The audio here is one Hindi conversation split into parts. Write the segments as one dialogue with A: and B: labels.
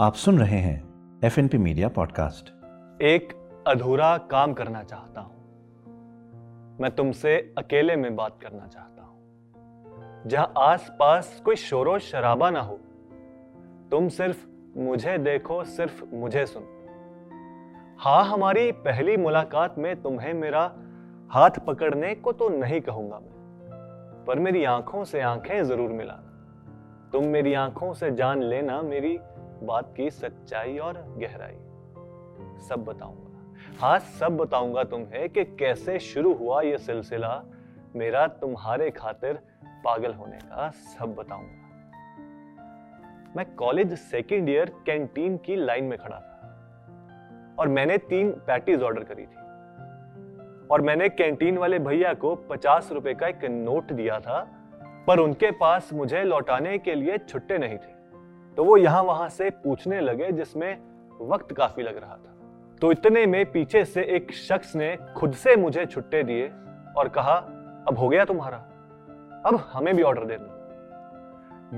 A: आप सुन रहे हैं F N P media podcast
B: एक अधूरा काम करना चाहता हूँ। मैं तुमसे अकेले में बात करना चाहता हूँ। जहाँ आसपास कोई शोरो शराबा ना हो। तुम सिर्फ़ मुझे देखो, सिर्फ़ मुझे सुनो। हाँ हमारी पहली मुलाकात में तुम्हें मेरा हाथ पकड़ने को तो नहीं कहूँगा मैं, पर मेरी आँखों से आँखें ज़रूर मिलाना। तुम मेरी आँखों से जान लेना मेरी बात की सच्चाई और गहराई। सब बताऊँगा। हाँ सब बताऊँगा तुम्हें कि कैसे शुरू हुआ यह सिलसिला मेरा तुम्हारे खातिर पागल होने का। सब बताऊँगा। मैं कॉलेज सेकेंड ईयर कैंटीन की लाइन में खड़ा था और मैंने तीन पैटीज ऑर्डर करी थी। और मैंने कैंटीन वाले भैया को पचास रुपए का एक नोट दिया था, पर उनके पास मुझे लौटाने के लिए छुट्टे नहीं थे। तो वो यहाँ वहाँ से पूछने लगे, जिसमें वक्त काफ़ी लग रहा था। तो इतने में पीछे से एक शख्स ने खुद से मुझे छुट्टे दिए और कहा, अब हो गया तुम्हारा। अब हमें भी ऑर्डर दे दो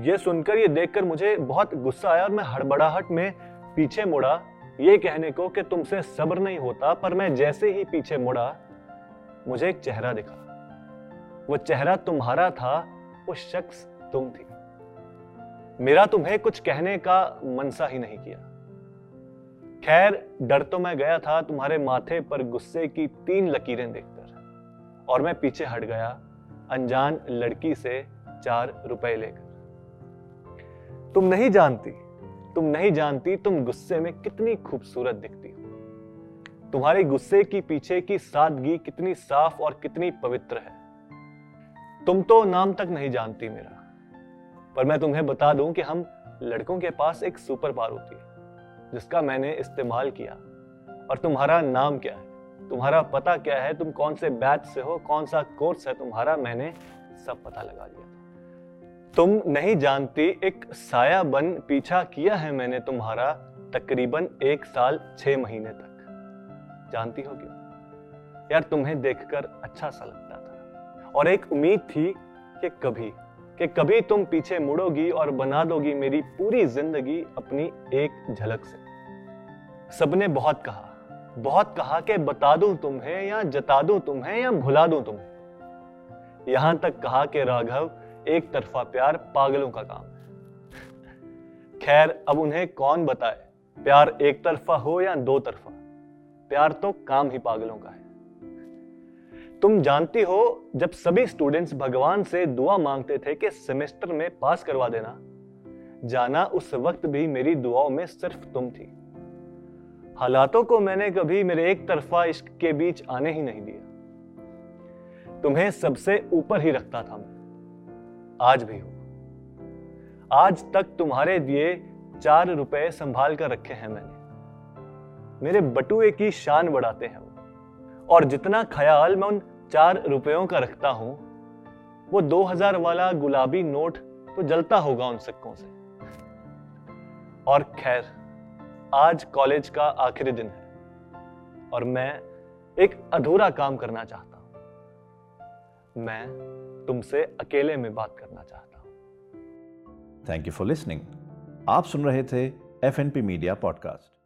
B: ये सुनकर, ये देखकर मुझे बहुत गुस्सा आया और मैं हड़बड़ाहट में पीछे मुड़ा। ये कहने को कि तुमसे सब्र नहीं होता, पर मैं जैसे ही पीछे मुड़ा, मुझे एक चेहरा दिखा। वो चेहरा तुम्हारा था, वो शख्स तुम थी। मेरा तुम्हें कुछ कहने का मनसा ही नहीं किया। खैर, डर तो मैं गया था तुम्हारे माथे पर गुस्से की तीन लकीरें देखकर, और मैं पीछे हट गया अनजान लड़की से चार रुपए लेकर। तुम नहीं जानती, तुम नहीं जानती तुम गुस्से में कितनी खूबसूरत दिखती हो। तुम्हारे गुस्से की पीछे की सादगी कितनी साफ़ और कितनी पवित्र है। तुम तो नाम तक नहीं जानती मेरा पर मैं तुम्हें बता दूँ कि हम लड़कों के पास एक सुपर पावर होती है, जिसका मैंने इस्तेमाल किया। और तुम्हारा नाम क्या है? तुम्हारा पता क्या है? तुम कौन से बैच से हो? कौन सा कोर्स है? तुम्हारा मैंने सब पता लगा लिया तुम नहीं जानती एक साया बन पीछा किया है मैंने तुम्हारा तकरीबन एक साल छह महीने तक। जानती हो क्यों? यार, तुम्हें देखकर अच्छा सा लगता था। और एक उम्मीद थी कि कभी कि कभी तुम पीछे मुड़ोगी और बना दोगी मेरी पूरी ज़िंदगी अपनी एक झलक से। सबने बहुत कहा। बहुत कहा कि बता दूँ तुम्हें या जता दूँ तुम्हें या भुला दूँ तुम्हें। यहाँ तक कहा कि राघव, एक तरफा प्यार पागलों का काम है। खैर, अब उन्हें कौन बताए? प्यार एक तरफा हो या दो तरफा? प्यार तो काम ही पागलों का है। तुम जानती हो, जब सभी स्टूडेंट्स भगवान से दुआ मांगते थे कि सेमेस्टर में पास करवा देना, जाना उस वक्त भी मेरी दुआओं में सिर्फ़ तुम थी। हालातों को मैंने कभी मेरे एक तरफा इश्क के बीच आने ही नहीं दिया। तुम्हें सबसे ऊपर ही रखता था मैं। आज भी हो। आज तक तुम्हारे दिए चार रुपए संभाल कर रखे हैं मैंने। मेरे बटुए की शान बढ़ाते हैं और जितना ख्याल मैं उन चार रुपयों का रखता हूँ, वो दो हज़ार वाला गुलाबी नोट तो जलता होगा उन सिक्कों से। और खैर, आज कॉलेज का आखिरी दिन है और मैं एक अधूरा काम करना चाहता हूँ। मैं तुमसे अकेले में बात करना चाहता हूँ।
A: थैंक यू फॉर लिसनिंग आप सुन रहे थे F N P media podcast